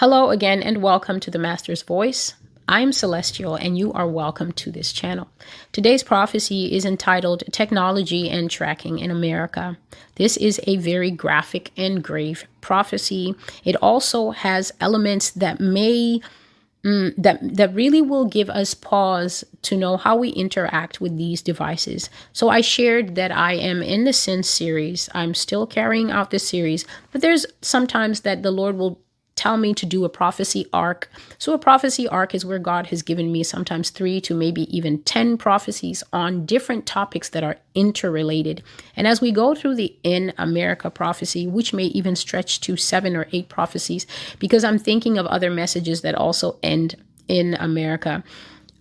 Hello again, and welcome to the Master's Voice. I'm Celestial, and you are welcome to this channel. Today's prophecy is entitled Technology and Tracking in America. This is a very graphic and grave prophecy. It also has elements that may mm, that that really will give us pause to know how we interact with these devices. So I shared that I am in the Sin series. I'm still carrying out this series, but there's sometimes that the Lord will tell me to do a prophecy arc. So, a prophecy arc is where God has given me sometimes three to maybe even 10 prophecies on different topics that are interrelated. And as we go through the In America prophecy, which may even stretch to seven or eight prophecies, because I'm thinking of other messages that also end in America.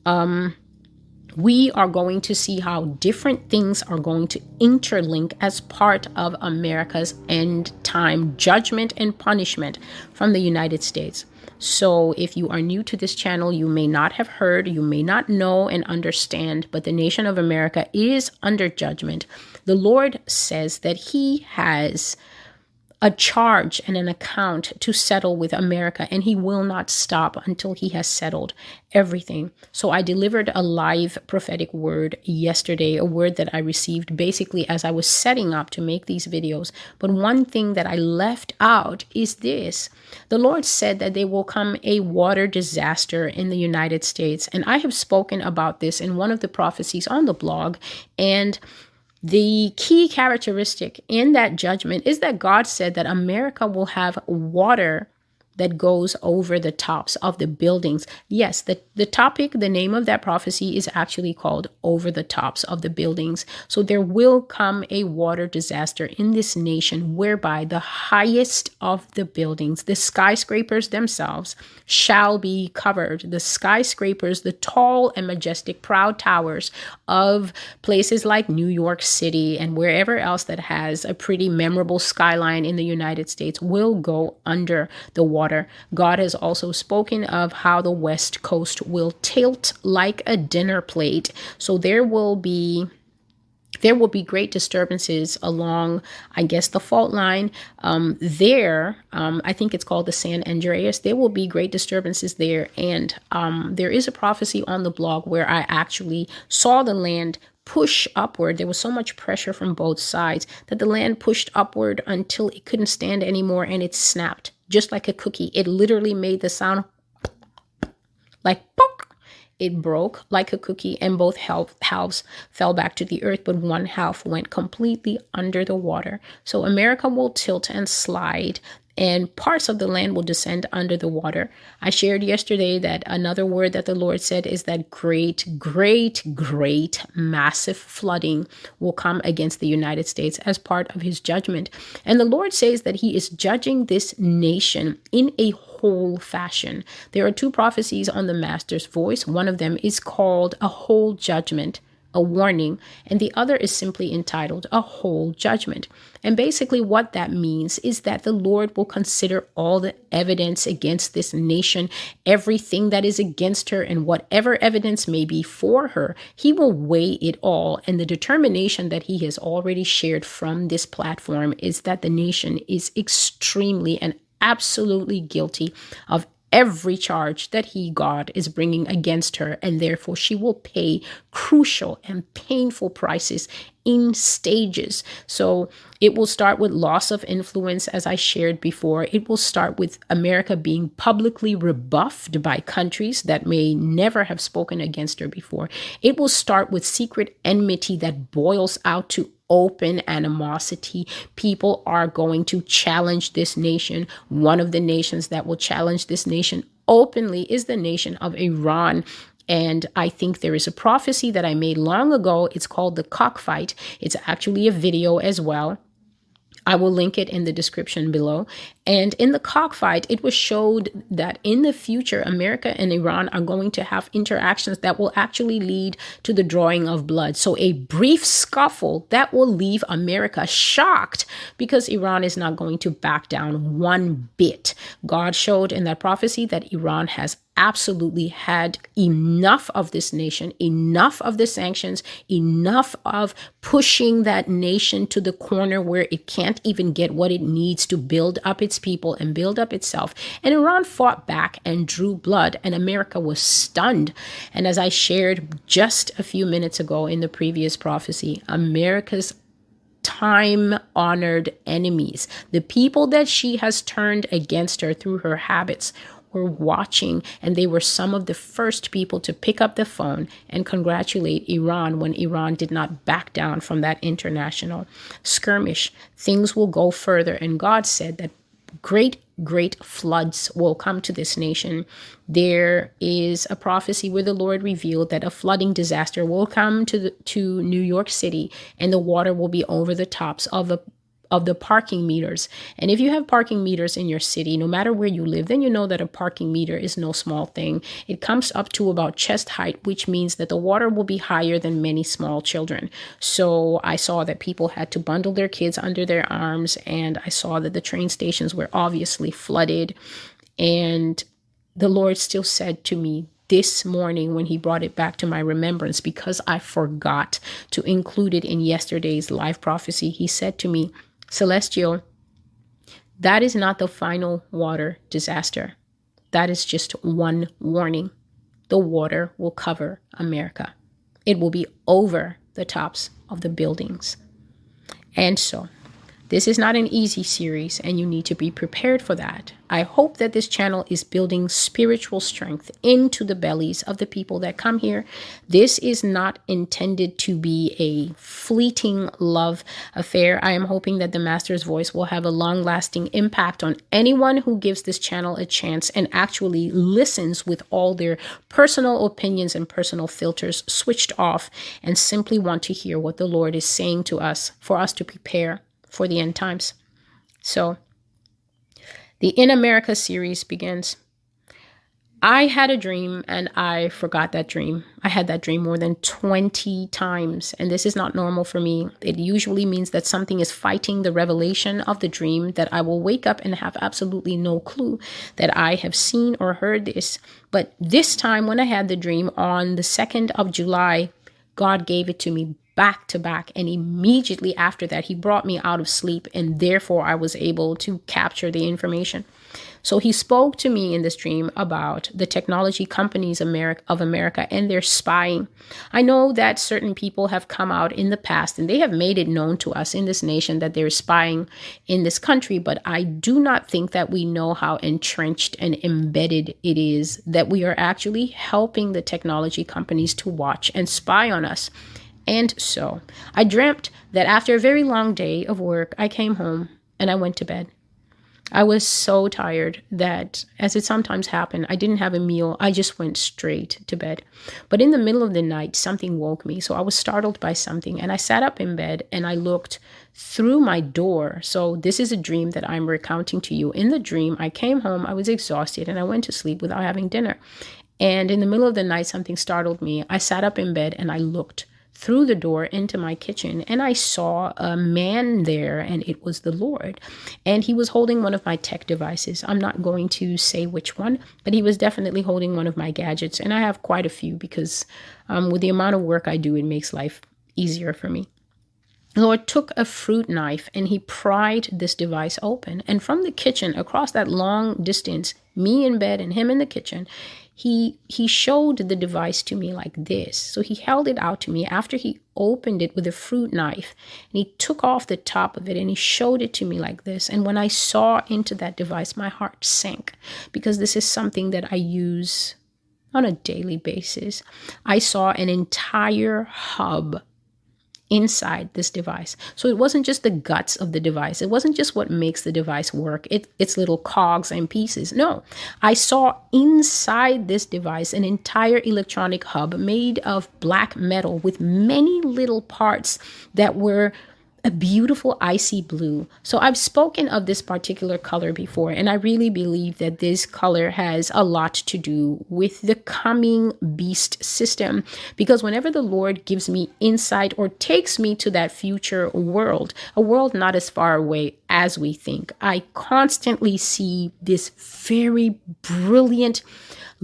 Um, we are going to see how different things are going to interlink as part of America's end time judgment and punishment from the United States. So, if you are new to this channel, you may not have heard, you may not know and understand, but the nation of America is under judgment. The Lord says that He has a charge and an account to settle with America, and he will not stop until he has settled everything. So, I delivered a live prophetic word yesterday, a word that I received basically as I was setting up to make these videos. But one thing that I left out is this the Lord said that there will come a water disaster in the United States, and I have spoken about this in one of the prophecies on the blog, and the key characteristic in that judgment is that God said that America will have water that goes over the tops of the buildings. Yes, the, the topic, the name of that prophecy is actually called Over the Tops of the Buildings. So there will come a water disaster in this nation whereby the highest of the buildings, the skyscrapers themselves, shall be covered. The skyscrapers, the tall and majestic, proud towers of places like New York City and wherever else that has a pretty memorable skyline in the United States will go under the water water. God has also spoken of how the West Coast will tilt like a dinner plate. So there will be there will be great disturbances along, I guess, the fault line. Um, there, um, I think it's called the San Andreas. There will be great disturbances there. And um, there is a prophecy on the blog where I actually saw the land push upward. There was so much pressure from both sides that the land pushed upward until it couldn't stand anymore and it snapped just like a cookie. It literally made the sound like pok. It broke like a cookie, and both halves fell back to the earth, but one half went completely under the water. So America will tilt and slide and parts of the land will descend under the water. I shared yesterday that another word that the Lord said is that great, great, great, massive flooding will come against the United States as part of his judgment. And the Lord says that he is judging this nation in a whole fashion. There are two prophecies on the Master's voice. One of them is called a whole judgment a warning, and the other is simply entitled A Whole Judgment. And basically, what that means is that the Lord will consider all the evidence against this nation, everything that is against her, and whatever evidence may be for her, He will weigh it all. And the determination that He has already shared from this platform is that the nation is extremely and absolutely guilty of every charge that he, God, is bringing against her, and therefore she will pay crucial and painful prices in stages. So it will start with loss of influence, as I shared before. It will start with America being publicly rebuffed by countries that may never have spoken against her before. It will start with secret enmity that boils out to open animosity. People are going to challenge this nation. One of the nations that will challenge this nation openly is the nation of Iran. And I think there is a prophecy that I made long ago. It's called the cockfight. It's actually a video as well. I will link it in the description below. And in the cockfight, it was showed that in the future, America and Iran are going to have interactions that will actually lead to the drawing of blood. So, a brief scuffle that will leave America shocked because Iran is not going to back down one bit. God showed in that prophecy that Iran has absolutely had enough of this nation, enough of the sanctions, enough of pushing that nation to the corner where it can't even get what it needs to build up its its people and build up itself. And Iran fought back and drew blood, and America was stunned. And as I shared just a few minutes ago in the previous prophecy, America's time honored enemies, the people that she has turned against her through her habits, were watching, and they were some of the first people to pick up the phone and congratulate Iran when Iran did not back down from that international skirmish. Things will go further, and God said that great great floods will come to this nation. There is a prophecy where the Lord revealed that a flooding disaster will come to the, to New York City and the water will be over the tops of a of the parking meters. And if you have parking meters in your city, no matter where you live, then you know that a parking meter is no small thing. It comes up to about chest height, which means that the water will be higher than many small children. So I saw that people had to bundle their kids under their arms, and I saw that the train stations were obviously flooded. And the Lord still said to me, this morning when he brought it back to my remembrance because I forgot to include it in yesterday's live prophecy. He said to me, Celestial, that is not the final water disaster. That is just one warning. The water will cover America. It will be over the tops of the buildings. And so, this is not an easy series, and you need to be prepared for that. I hope that this channel is building spiritual strength into the bellies of the people that come here. This is not intended to be a fleeting love affair. I am hoping that the Master's voice will have a long lasting impact on anyone who gives this channel a chance and actually listens with all their personal opinions and personal filters switched off and simply want to hear what the Lord is saying to us for us to prepare for the end times. So, the In America series begins. I had a dream and I forgot that dream. I had that dream more than 20 times, and this is not normal for me. It usually means that something is fighting the revelation of the dream, that I will wake up and have absolutely no clue that I have seen or heard this. But this time, when I had the dream on the 2nd of July, God gave it to me back to back. And immediately after that, he brought me out of sleep, and therefore I was able to capture the information. So he spoke to me in this dream about the technology companies of America and their spying. I know that certain people have come out in the past and they have made it known to us in this nation that they're spying in this country, but I do not think that we know how entrenched and embedded it is that we are actually helping the technology companies to watch and spy on us. And so I dreamt that after a very long day of work, I came home and I went to bed. I was so tired that, as it sometimes happened, I didn't have a meal. I just went straight to bed. But in the middle of the night, something woke me. So I was startled by something. And I sat up in bed and I looked through my door. So this is a dream that I'm recounting to you. In the dream, I came home, I was exhausted, and I went to sleep without having dinner. And in the middle of the night, something startled me. I sat up in bed and I looked through the door into my kitchen and I saw a man there and it was the Lord. And he was holding one of my tech devices. I'm not going to say which one, but he was definitely holding one of my gadgets. And I have quite a few because um, with the amount of work I do, it makes life easier for me. The Lord took a fruit knife and he pried this device open. And from the kitchen, across that long distance, me in bed and him in the kitchen, he he showed the device to me like this. So he held it out to me after he opened it with a fruit knife and he took off the top of it and he showed it to me like this. And when i saw into that device my heart sank because this is something that i use on a daily basis. I saw an entire hub inside this device. So it wasn't just the guts of the device. It wasn't just what makes the device work, it, its little cogs and pieces. No, I saw inside this device an entire electronic hub made of black metal with many little parts that were a beautiful icy blue. So I've spoken of this particular color before, and I really believe that this color has a lot to do with the coming beast system. Because whenever the Lord gives me insight or takes me to that future world, a world not as far away as we think. I constantly see this very brilliant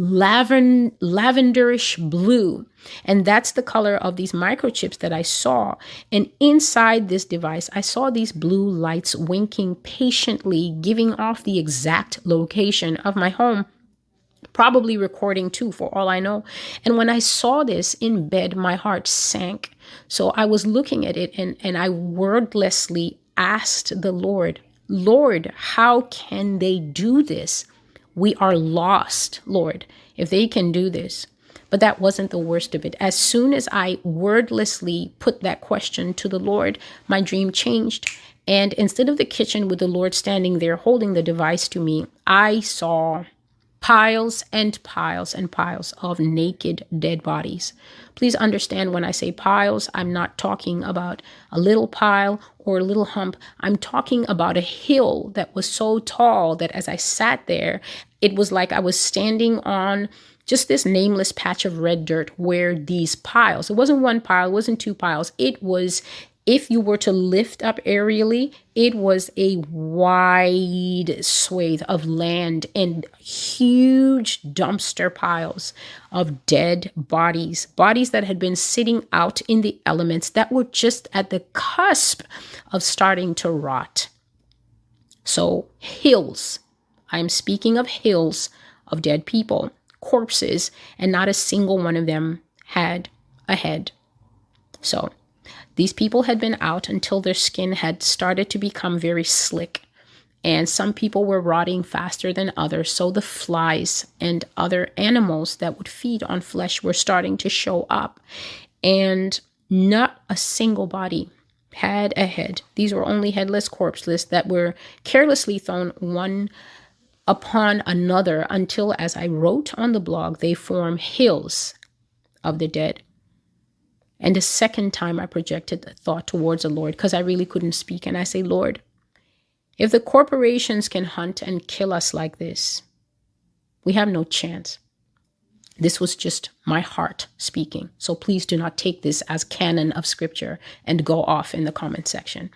lavend- lavenderish blue. And that's the color of these microchips that I saw. And inside this device, I saw these blue lights winking patiently, giving off the exact location of my home probably recording too, for all I know. And when I saw this in bed, my heart sank. So I was looking at it and, and I wordlessly asked the Lord, Lord, how can they do this? We are lost, Lord, if they can do this. But that wasn't the worst of it. As soon as I wordlessly put that question to the Lord, my dream changed. And instead of the kitchen with the Lord standing there holding the device to me, I saw piles and piles and piles of naked dead bodies. Please understand when I say piles, I'm not talking about a little pile or a little hump. I'm talking about a hill that was so tall that as I sat there, it was like I was standing on just this nameless patch of red dirt where these piles, it wasn't one pile, it wasn't two piles, it was if you were to lift up aerially, it was a wide swathe of land and huge dumpster piles of dead bodies, bodies that had been sitting out in the elements that were just at the cusp of starting to rot. So, hills. I'm speaking of hills of dead people, corpses, and not a single one of them had a head. So, these people had been out until their skin had started to become very slick. And some people were rotting faster than others. So the flies and other animals that would feed on flesh were starting to show up. And not a single body had a head. These were only headless corpses that were carelessly thrown one upon another until, as I wrote on the blog, they form hills of the dead. And the second time I projected the thought towards the Lord because I really couldn't speak. And I say, Lord, if the corporations can hunt and kill us like this, we have no chance. This was just my heart speaking. So please do not take this as canon of scripture and go off in the comment section.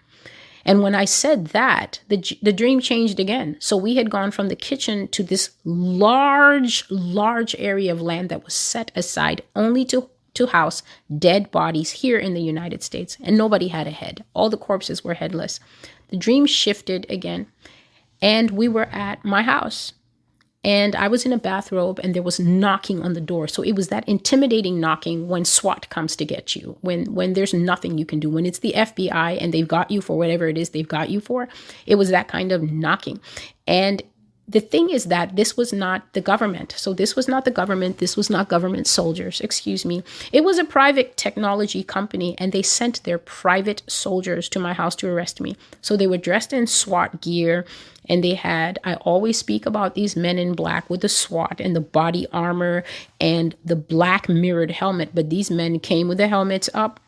And when I said that, the, the dream changed again. So we had gone from the kitchen to this large, large area of land that was set aside only to to house dead bodies here in the United States, and nobody had a head. All the corpses were headless. The dream shifted again, and we were at my house. And I was in a bathrobe, and there was knocking on the door. So it was that intimidating knocking when SWAT comes to get you, when when there's nothing you can do, when it's the FBI and they've got you for whatever it is they've got you for. It was that kind of knocking, and the thing is that this was not the government. So, this was not the government. This was not government soldiers, excuse me. It was a private technology company, and they sent their private soldiers to my house to arrest me. So, they were dressed in SWAT gear, and they had, I always speak about these men in black with the SWAT and the body armor and the black mirrored helmet, but these men came with the helmets up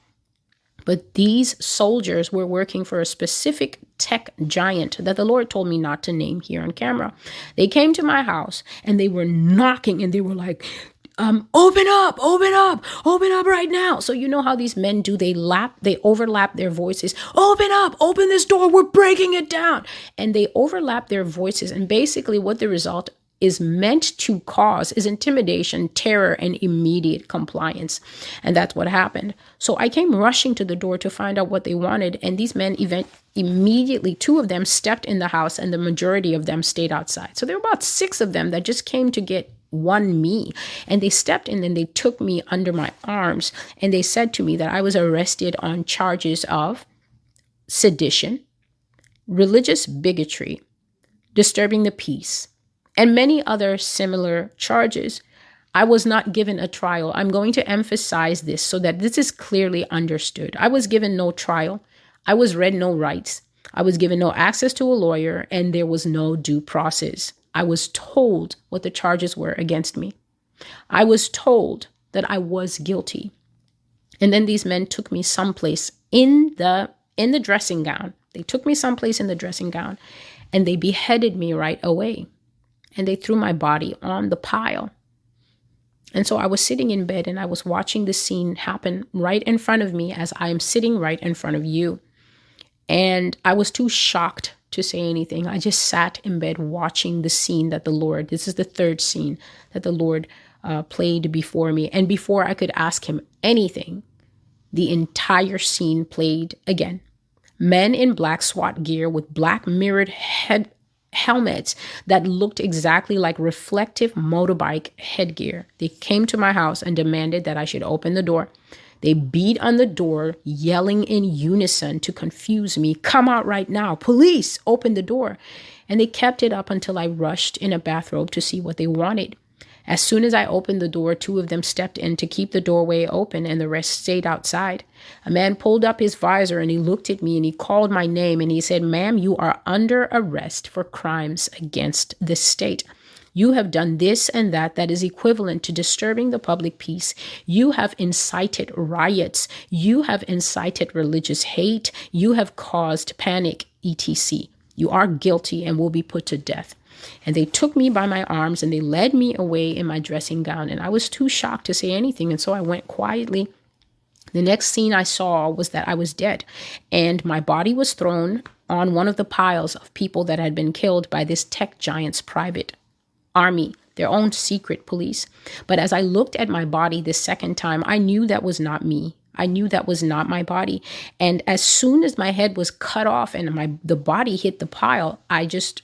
but these soldiers were working for a specific tech giant that the Lord told me not to name here on camera. They came to my house and they were knocking and they were like, um, open up, open up, open up right now. So you know how these men do? They lap, they overlap their voices. Open up, open this door. We're breaking it down. And they overlap their voices. And basically, what the result is meant to cause is intimidation, terror, and immediate compliance. And that's what happened. So I came rushing to the door to find out what they wanted. And these men event immediately, two of them stepped in the house, and the majority of them stayed outside. So there were about six of them that just came to get one me. And they stepped in and they took me under my arms. And they said to me that I was arrested on charges of sedition, religious bigotry, disturbing the peace and many other similar charges. I was not given a trial. I'm going to emphasize this so that this is clearly understood. I was given no trial. I was read no rights. I was given no access to a lawyer, and there was no due process. I was told what the charges were against me. I was told that I was guilty. And then these men took me someplace in the in the dressing gown. They took me someplace in the dressing gown and they beheaded me right away and they threw my body on the pile. And so I was sitting in bed and I was watching the scene happen right in front of me as I am sitting right in front of you. And I was too shocked to say anything. I just sat in bed watching the scene that the Lord, this is the third scene that the Lord uh, played before me. And before I could ask him anything, the entire scene played again. Men in black SWAT gear with black mirrored head helmets that looked exactly like reflective motorbike headgear. They came to my house and demanded that I should open the door. They beat on the door, yelling in unison to confuse me Come out right now! Police! Open the door! And they kept it up until I rushed in a bathrobe to see what they wanted. As soon as I opened the door, two of them stepped in to keep the doorway open, and the rest stayed outside. A man pulled up his visor and he looked at me and he called my name and he said, Ma'am, you are under arrest for crimes against the state. You have done this and that that is equivalent to disturbing the public peace. You have incited riots. You have incited religious hate. You have caused panic, etc. You are guilty and will be put to death. And they took me by my arms and they led me away in my dressing gown. And I was too shocked to say anything. And so I went quietly. The next scene I saw was that I was dead, and my body was thrown on one of the piles of people that had been killed by this tech giant's private army, their own secret police. But as I looked at my body this second time, I knew that was not me. I knew that was not my body. And as soon as my head was cut off and my the body hit the pile, I just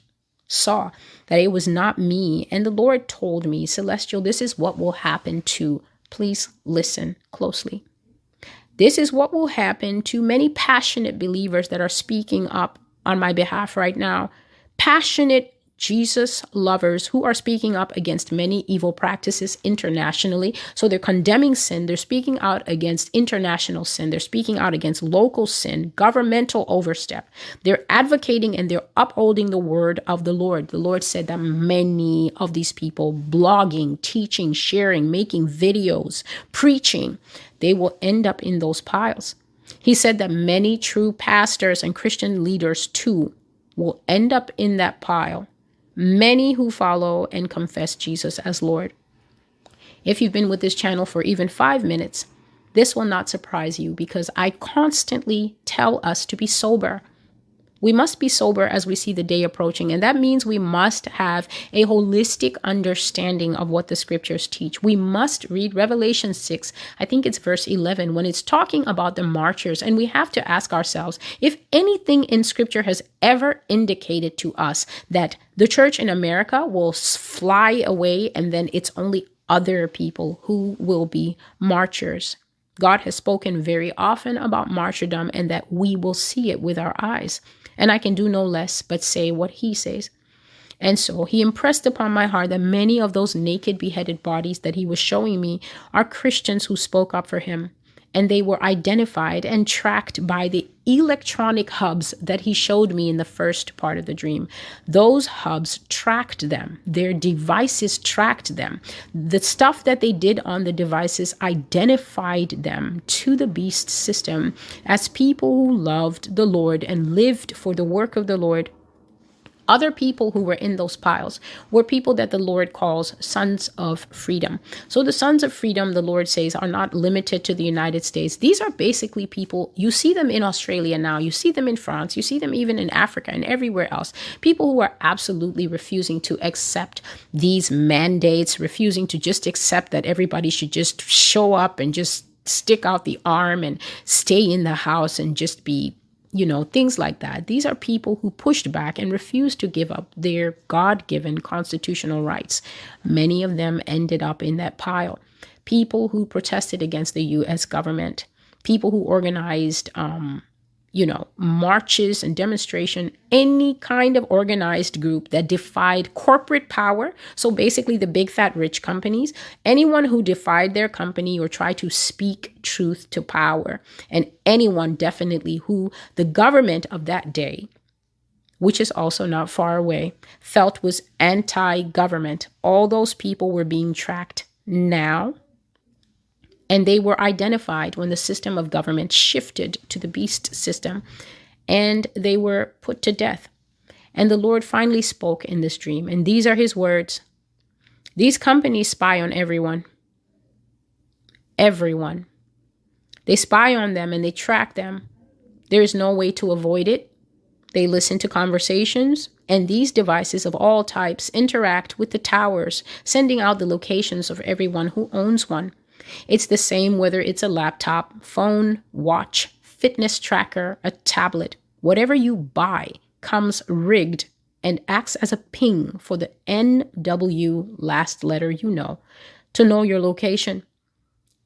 saw that it was not me. And the Lord told me, Celestial, this is what will happen to, please listen closely. This is what will happen to many passionate believers that are speaking up on my behalf right now. Passionate Jesus lovers who are speaking up against many evil practices internationally. So they're condemning sin, they're speaking out against international sin, they're speaking out against local sin, governmental overstep. They're advocating and they're upholding the word of the Lord. The Lord said that many of these people blogging, teaching, sharing, making videos, preaching, they will end up in those piles. He said that many true pastors and Christian leaders too will end up in that pile many who follow and confess Jesus as Lord. If you've been with this channel for even five minutes, this will not surprise you because I constantly tell us to be sober. We must be sober as we see the day approaching, and that means we must have a holistic understanding of what the scriptures teach. We must read Revelation 6, I think it's verse 11, when it's talking about the martyrs, and we have to ask ourselves if anything in scripture has ever indicated to us that the church in America will fly away and then it's only other people who will be martyrs. God has spoken very often about martyrdom and that we will see it with our eyes and I can do no less but say what he says. And so he impressed upon my heart that many of those naked, beheaded bodies that he was showing me are Christians who spoke up for him. And they were identified and tracked by the electronic hubs that he showed me in the first part of the dream. Those hubs tracked them, their devices tracked them. The stuff that they did on the devices identified them to the beast system as people who loved the Lord and lived for the work of the Lord other people who were in those piles were people that the Lord calls sons of freedom. So the sons of freedom, the Lord says, are not limited to the United States. These are basically people, you see them in Australia now, you see them in France, you see them even in Africa and everywhere else. People who are absolutely refusing to accept these mandates, refusing to just accept that everybody should just show up and just stick out the arm and stay in the house and just be you know, things like that. These are people who pushed back and refused to give up their God given constitutional rights. Many of them ended up in that pile. People who protested against the US government, people who organized um, you know, marches and demonstration, any kind of organized group that defied corporate power. So basically, the big fat rich companies, anyone who defied their company or tried to speak truth to power, and anyone definitely who the government of that day, which is also not far away, felt was anti government. All those people were being tracked now and they were identified when the system of government shifted to the beast system and they were put to death. And the Lord finally spoke in this dream. And these are his words These companies spy on everyone. Everyone. They spy on them and they track them. There is no way to avoid it. They listen to conversations, and these devices of all types interact with the towers, sending out the locations of everyone who owns one. It's the same whether it's a laptop, phone, watch, fitness tracker, a tablet. Whatever you buy comes rigged and acts as a ping for the NW last letter you know to know your location.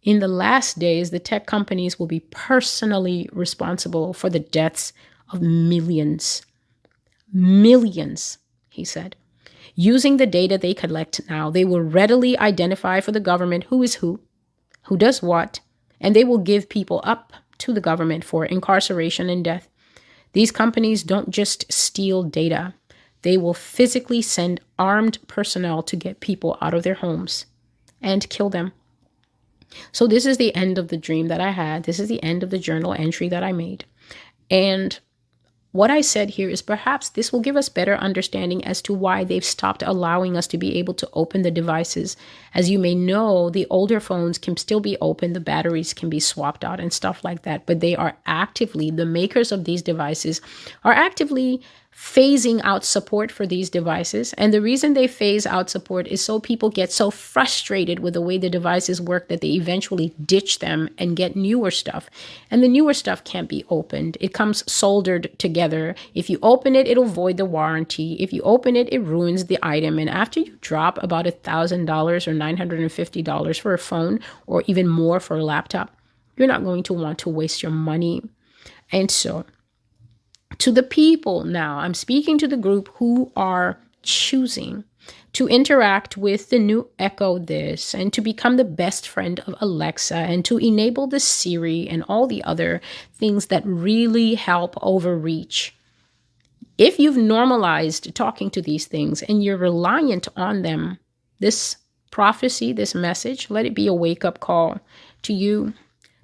In the last days, the tech companies will be personally responsible for the deaths of millions. Millions, he said. Using the data they collect now, they will readily identify for the government who is who, who does what, and they will give people up to the government for incarceration and death. These companies don't just steal data, they will physically send armed personnel to get people out of their homes and kill them. So, this is the end of the dream that I had. This is the end of the journal entry that I made. And what I said here is perhaps this will give us better understanding as to why they've stopped allowing us to be able to open the devices. As you may know, the older phones can still be opened, the batteries can be swapped out and stuff like that, but they are actively, the makers of these devices are actively phasing out support for these devices. And the reason they phase out support is so people get so frustrated with the way the devices work that they eventually ditch them and get newer stuff. And the newer stuff can't be opened, it comes soldered together. If you open it, it'll void the warranty. If you open it, it ruins the item. And after you drop about a $1,000 or $950 for a phone or even more for a laptop, you're not going to want to waste your money. And so, to the people now. I'm speaking to the group who are choosing to interact with the new Echo This and to become the best friend of Alexa and to enable the Siri and all the other things that really help overreach. If you've normalized talking to these things and you're reliant on them, this prophecy, this message, let it be a wake up call to you.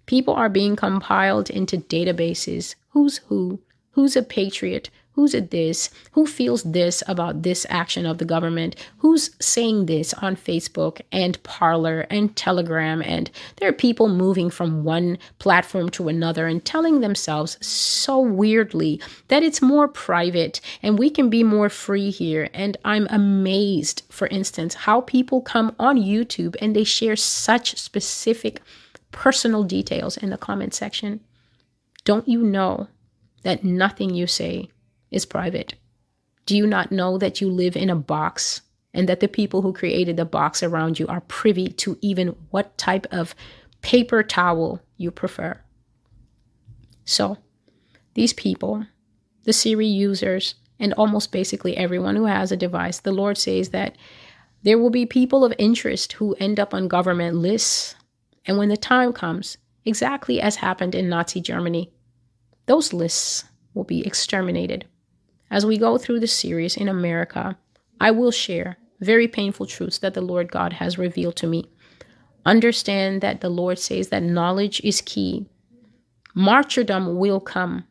People are being compiled into databases. Who's who? Who's a patriot? Who's a this? Who feels this about this action of the government? Who's saying this on Facebook and Parler and Telegram? And there are people moving from one platform to another and telling themselves so weirdly that it's more private and we can be more free here. And I'm amazed, for instance, how people come on YouTube and they share such specific personal details in the comment section. Don't you know that nothing you say is private? Do you not know that you live in a box and that the people who created the box around you are privy to even what type of paper towel you prefer? So, these people, the Siri users, and almost basically everyone who has a device, the Lord says that there will be people of interest who end up on government lists. And when the time comes, exactly as happened in Nazi Germany, those lists will be exterminated. As we go through this series in America, I will share very painful truths that the Lord God has revealed to me. Understand that the Lord says that knowledge is key. Martyrdom will come.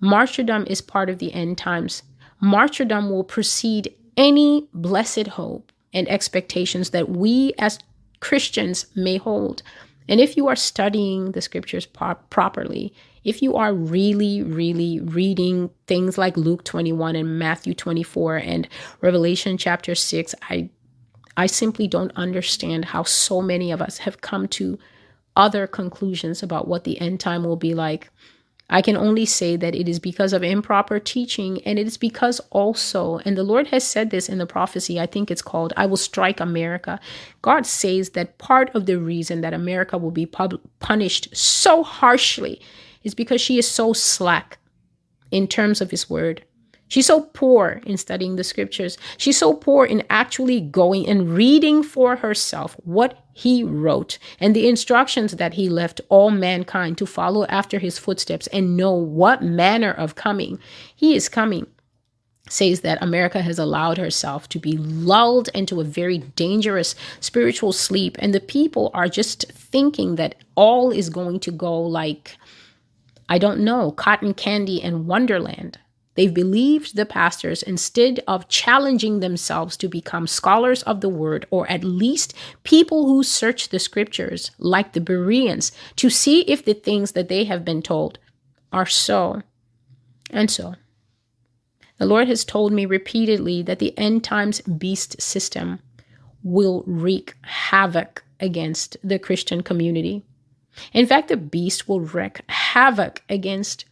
Martyrdom is part of the end times. Martyrdom will precede any blessed hope and expectations that we as Christians may hold. And if you are studying the scriptures pro- properly, if you are really, really reading things like Luke 21 and Matthew 24 and Revelation chapter 6, I I simply don't understand how so many of us have come to other conclusions about what the end time will be like. I can only say that it is because of improper teaching, and it is because also, and the Lord has said this in the prophecy, I think it's called, I will strike America. God says that part of the reason that America will be pub- punished so harshly is because she is so slack in terms of his word. She's so poor in studying the scriptures. She's so poor in actually going and reading for herself what he wrote and the instructions that he left all mankind to follow after his footsteps and know what manner of coming he is coming. Says that America has allowed herself to be lulled into a very dangerous spiritual sleep, and the people are just thinking that all is going to go like I don't know, cotton candy and wonderland. They've believed the pastors instead of challenging themselves to become scholars of the word, or at least people who search the scriptures, like the Bereans, to see if the things that they have been told are so. And so, The Lord has told me repeatedly that the end times beast system will wreak havoc against the Christian community. In fact, the beast will wreak havoc against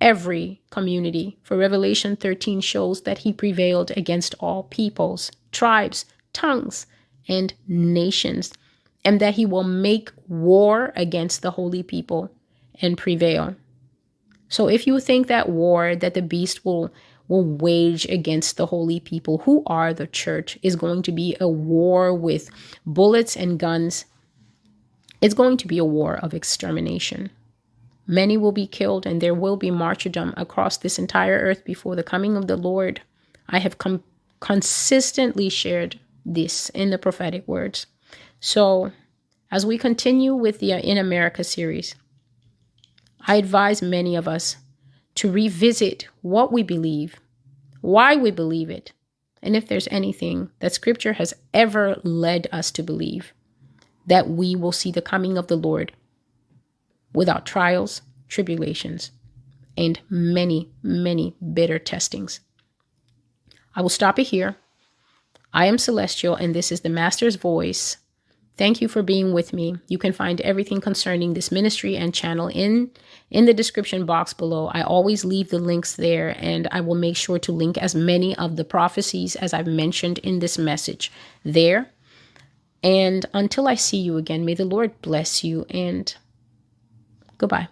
every community. For Revelation 13 shows that he prevailed against all peoples, tribes, tongues, and nations, and that he will make war against the holy people and prevail. So if you think that war that the beast will will wage against the holy people who are the church is going to be a war with bullets and guns, it's going to be a war of extermination. Many will be killed, and there will be martyrdom across this entire earth before the coming of the Lord. I have com- consistently shared this in the prophetic words. So, as we continue with the uh, In America series, I advise many of us to revisit what we believe, why we believe it, and if there's anything that Scripture has ever led us to believe, that we will see the coming of the Lord without trials, tribulations, and many, many bitter testings. I will stop it here. I am Celestial, and this is the Master's Voice. Thank you for being with me. You can find everything concerning this ministry and channel in in the description box below. I always leave the links there and I will make sure to link as many of the prophecies as I've mentioned in this message there. And until I see you again, may the Lord bless you and Goodbye.